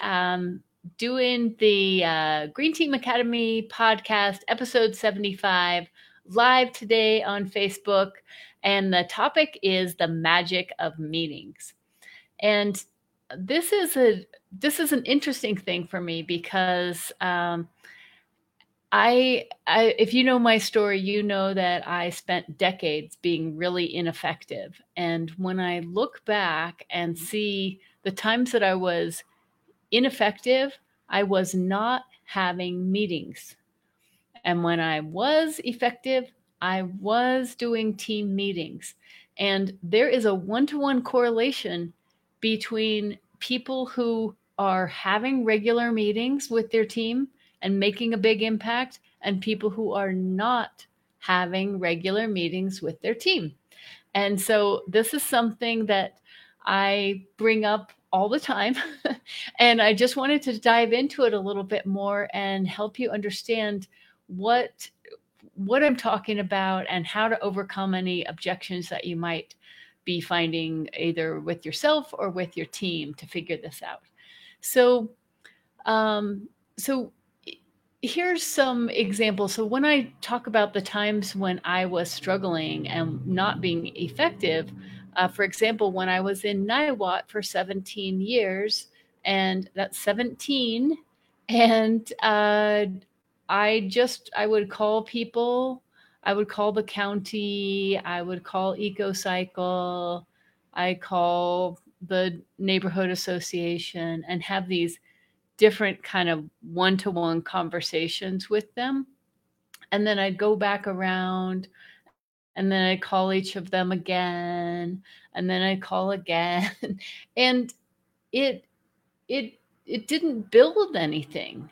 um, doing the uh, Green Team Academy podcast, episode 75, live today on Facebook. And the topic is the magic of meetings. And this is a this is an interesting thing for me because um, I, I if you know my story, you know that I spent decades being really ineffective. And when I look back and see the times that I was ineffective, I was not having meetings. And when I was effective, I was doing team meetings. And there is a one to one correlation between people who are having regular meetings with their team and making a big impact and people who are not having regular meetings with their team. And so this is something that I bring up all the time. and I just wanted to dive into it a little bit more and help you understand what what I'm talking about and how to overcome any objections that you might be finding either with yourself or with your team to figure this out. So um, so here's some examples. So when I talk about the times when I was struggling and not being effective, uh, for example, when I was in Niwot for 17 years, and that's 17, and uh, I just I would call people, I would call the county, I would call EcoCycle, I call the neighborhood association, and have these different kind of one-to-one conversations with them, and then I'd go back around and then I call each of them again, and then I call again, and it it it didn't build anything.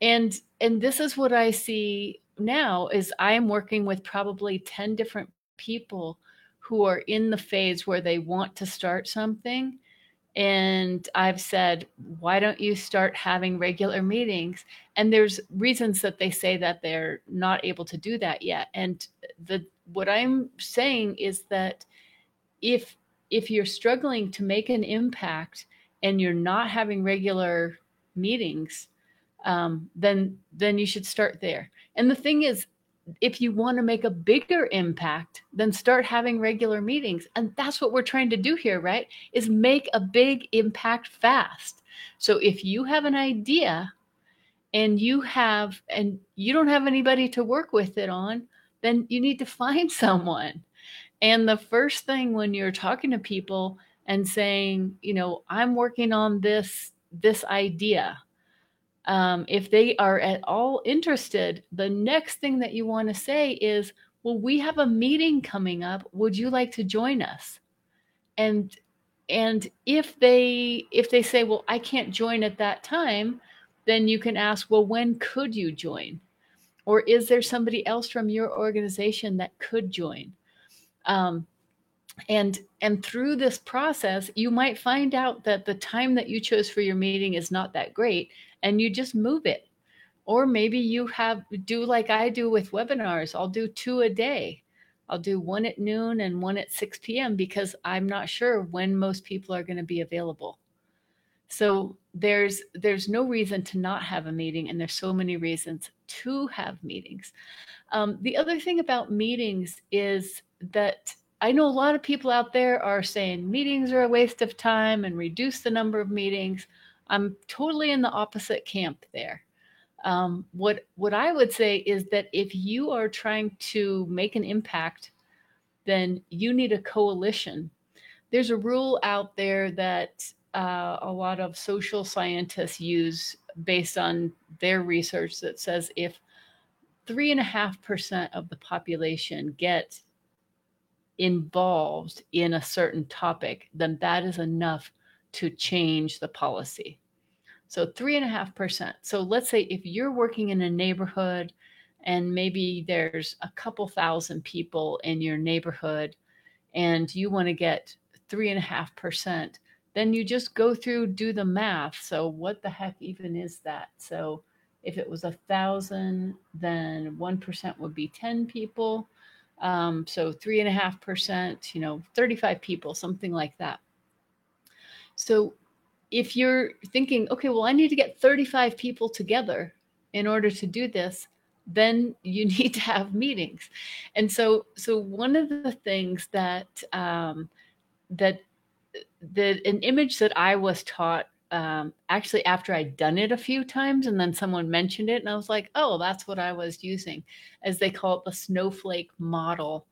And and this is what I see now is I am working with probably 10 different people who are in the phase where they want to start something and I've said, why don't you start having regular meetings? And there's reasons that they say that they're not able to do that yet. And the what I'm saying is that if if you're struggling to make an impact and you're not having regular meetings, um, then then you should start there. And the thing is, if you want to make a bigger impact, then start having regular meetings. And that's what we're trying to do here, right? Is make a big impact fast. So if you have an idea and you have and you don't have anybody to work with it on, then you need to find someone. And the first thing when you're talking to people and saying, you know, I'm working on this this idea um, if they are at all interested, the next thing that you want to say is, well, we have a meeting coming up. Would you like to join us? And and if they if they say, well, I can't join at that time, then you can ask, well, when could you join? Or is there somebody else from your organization that could join? Um, and and through this process you might find out that the time that you chose for your meeting is not that great and you just move it. Or maybe you have do like i do with webinars. I'll do two a day. I'll do one at noon and one at 6 p.m because i'm not sure when most people are going to be available. So there's there's no reason to not have a meeting and there's so many reasons to have meetings um, the other thing about meetings is that I know a lot of people out there are saying meetings are a waste of time and reduce the number of meetings. I'm totally in the opposite camp there. Um, what what I would say is that if you are trying to make an impact, then you need a coalition. There's a rule out there that uh, a lot of social scientists use based on their research that says if three and a half percent of the population get involved in a certain topic, then that is enough to change the policy. So, three and a half percent. So, let's say if you're working in a neighborhood and maybe there's a couple thousand people in your neighborhood and you want to get three and a half percent, then you just go through, do the math. So, what the heck even is that? So, if it was a thousand, then 1% would be 10 people. Um, so three and a half percent, you know, 35 people, something like that. So if you're thinking, okay, well, I need to get 35 people together in order to do this, then you need to have meetings. And so, so one of the things that um, that that an image that I was taught um, actually after I'd done it a few times, and then someone mentioned it, and I was like, oh, that's what I was using, as they call it, the snowflake model.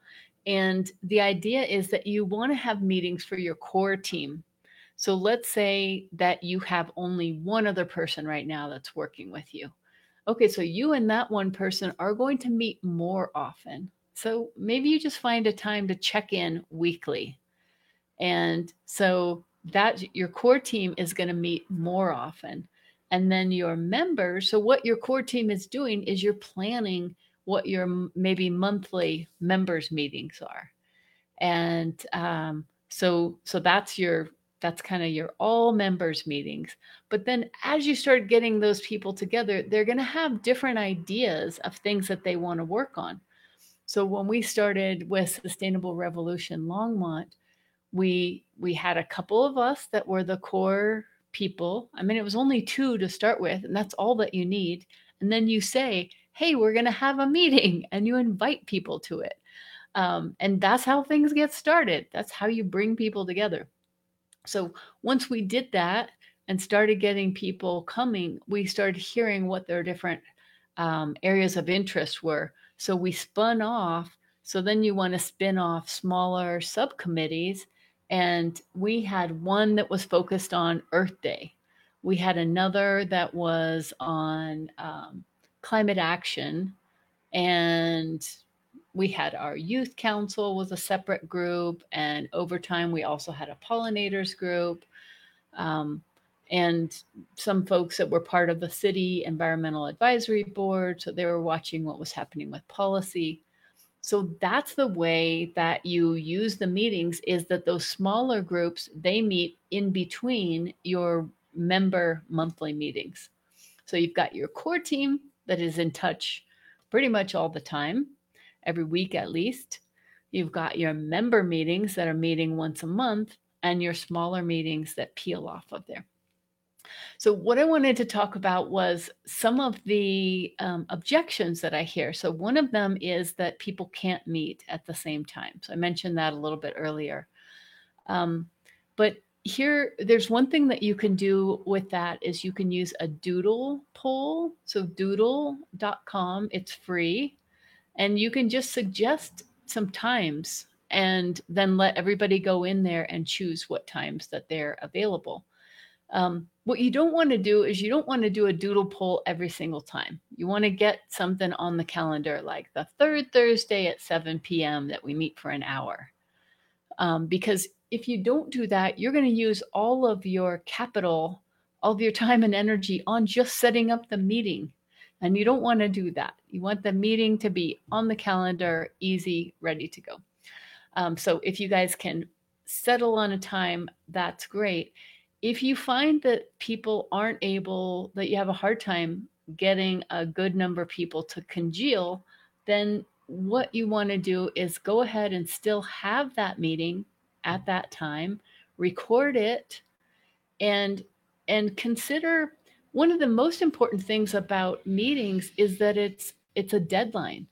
And the idea is that you want to have meetings for your core team. So let's say that you have only one other person right now that's working with you. Okay, so you and that one person are going to meet more often. So maybe you just find a time to check in weekly. And so that your core team is going to meet more often. And then your members, so what your core team is doing is you're planning what your maybe monthly members meetings are. And um, so so that's your that's kind of your all members meetings. But then as you start getting those people together, they're going to have different ideas of things that they want to work on. So when we started with Sustainable Revolution Longmont, we we had a couple of us that were the core people. I mean, it was only two to start with, and that's all that you need. And then you say, "Hey, we're going to have a meeting," and you invite people to it. Um, and that's how things get started. That's how you bring people together. So once we did that and started getting people coming, we started hearing what their different um, areas of interest were. So we spun off. So then you want to spin off smaller subcommittees and we had one that was focused on Earth Day. We had another that was on um, climate action. And we had our youth council was a separate group. And over time, we also had a pollinators group. Um, and some folks that were part of the city environmental advisory board. So they were watching what was happening with policy. So that's the way that you use the meetings is that those smaller groups, they meet in between your member monthly meetings. So you've got your core team that is in touch pretty much all the time, every week at least. You've got your member meetings that are meeting once a month and your smaller meetings that peel off of there. So, what I wanted to talk about was some of the um, objections that I hear. So, one of them is that people can't meet at the same time. So, I mentioned that a little bit earlier. Um, but here, there's one thing that you can do with that is you can use a doodle poll. So, doodle.com, it's free. And you can just suggest some times and then let everybody go in there and choose what times that they're available. Um, what you don't want to do is you don't want to do a doodle poll every single time. You want to get something on the calendar like the third Thursday at 7 p.m. that we meet for an hour. Um, because if you don't do that, you're going to use all of your capital, all of your time and energy on just setting up the meeting. And you don't want to do that. You want the meeting to be on the calendar, easy, ready to go. Um, so if you guys can settle on a time, that's great if you find that people aren't able, that you have a hard time getting a good number of people to congeal, then what you want to do is go ahead and still have that meeting at that time, record it, and and consider one of the most important things about meetings is that it's it's a deadline.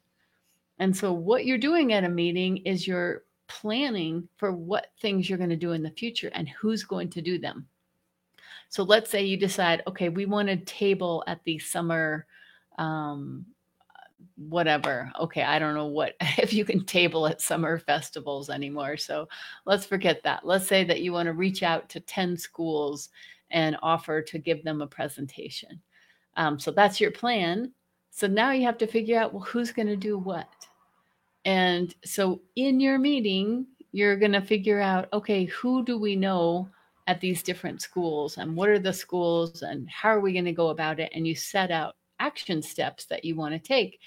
And so what you're doing at a meeting is you're planning for what things you're going to do in the future and who's going to do them. So let's say you decide, okay, we want a table at the summer, um, whatever. Okay, I don't know what if you can table at summer festivals anymore. So let's forget that. Let's say that you want to reach out to 10 schools and offer to give them a presentation. Um, so that's your plan. So now you have to figure out well, who's going to do what. And so in your meeting, you're going to figure out okay, who do we know at these different schools and what are the schools and how are we going to go about it? And you set out action steps that you want to take.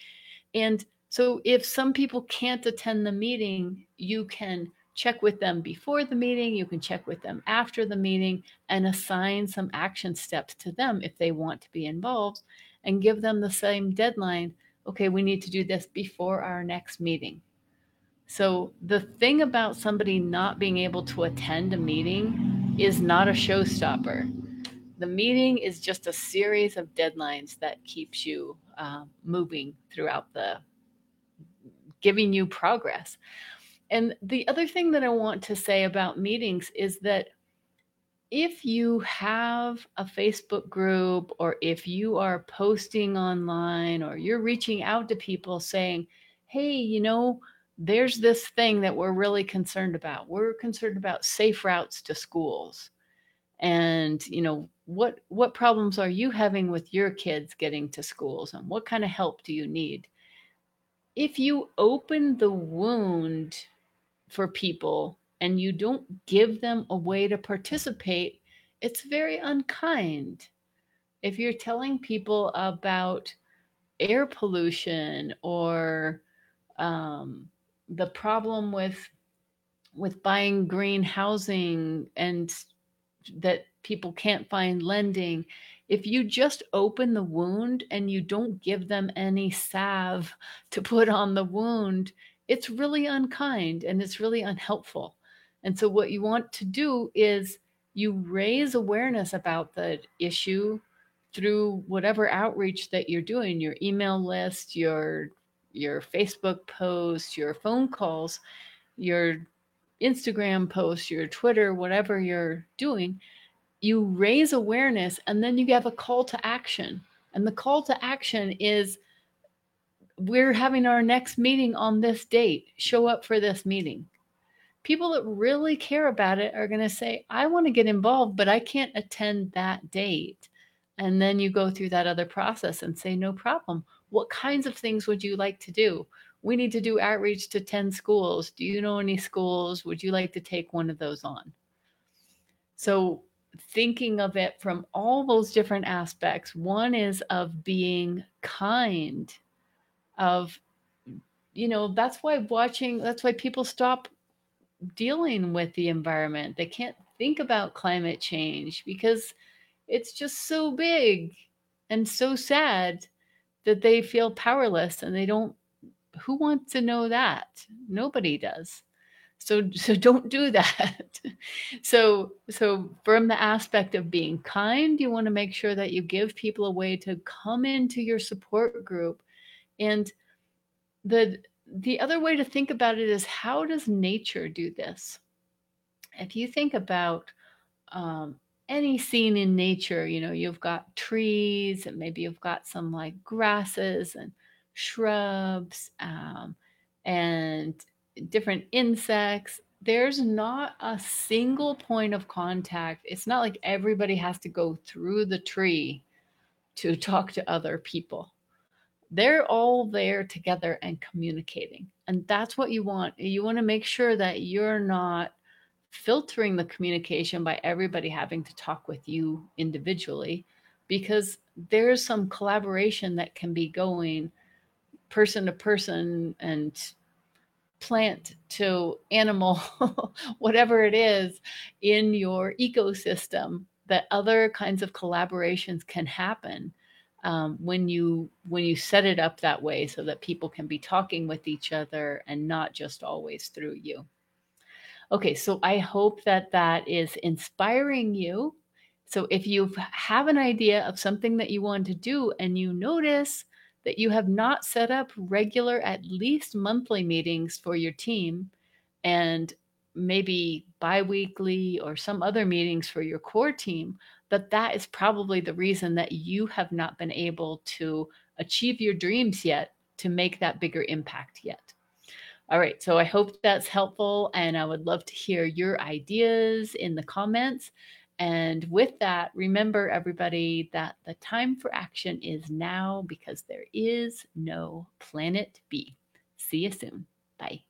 And so if some people can't attend the meeting you can check with them before the meeting you can check with them after the meeting and assign some action steps to them if they want to be involved and give them the same deadline okay we need to do this before our next meeting. So the thing about somebody not being able to attend a meeting is not a showstopper. the meeting is just a series of deadlines that keeps you uh, moving throughout the giving you progress. And the other thing that I want to say about meetings is that if you have a Facebook group or if you are posting online or you're reaching out to people saying, hey, you know, there's this thing that we're really concerned about. We're concerned about safe routes to schools. And, you know, what what problems are you having with your kids getting to schools and what kind of help do you need? If you open the wound for people and you don't give them a way to participate, it's very unkind. If you're telling people about air pollution or um, the problem with with buying green housing and that people can't find lending if you just open the wound and you don't give them any salve to put on the wound it's really unkind and it's really unhelpful. And so, what you want to do is you raise awareness about the issue through whatever outreach that you're doing your email list, your your Facebook posts, your phone calls, your Instagram posts, your Twitter, whatever you're doing, you raise awareness and then you have a call to action. And the call to action is we're having our next meeting on this date. Show up for this meeting. People that really care about it are going to say, I want to get involved, but I can't attend that date. And then you go through that other process and say, no problem. What kinds of things would you like to do? We need to do outreach to 10 schools. Do you know any schools? Would you like to take one of those on? So, thinking of it from all those different aspects, one is of being kind of you know that's why watching that's why people stop dealing with the environment they can't think about climate change because it's just so big and so sad that they feel powerless and they don't who wants to know that? Nobody does. So so don't do that. So so from the aspect of being kind you want to make sure that you give people a way to come into your support group. And the the other way to think about it is how does nature do this? If you think about um, any scene in nature, you know, you've got trees and maybe you've got some like grasses and shrubs um, and different insects. There's not a single point of contact. It's not like everybody has to go through the tree to talk to other people they're all there together and communicating. And that's what you want. You want to make sure that you're not filtering the communication by everybody having to talk with you individually because there's some collaboration that can be going person to person and plant to animal, whatever it is in your ecosystem, that other kinds of collaborations can happen um, when you when you set it up that way so that people can be talking with each other and not just always through you okay so i hope that that is inspiring you so if you have an idea of something that you want to do and you notice that you have not set up regular at least monthly meetings for your team and maybe biweekly or some other meetings for your core team but that is probably the reason that you have not been able to achieve your dreams yet to make that bigger impact yet. All right, so I hope that's helpful, and I would love to hear your ideas in the comments. And with that, remember everybody that the time for action is now because there is no planet B. See you soon. Bye.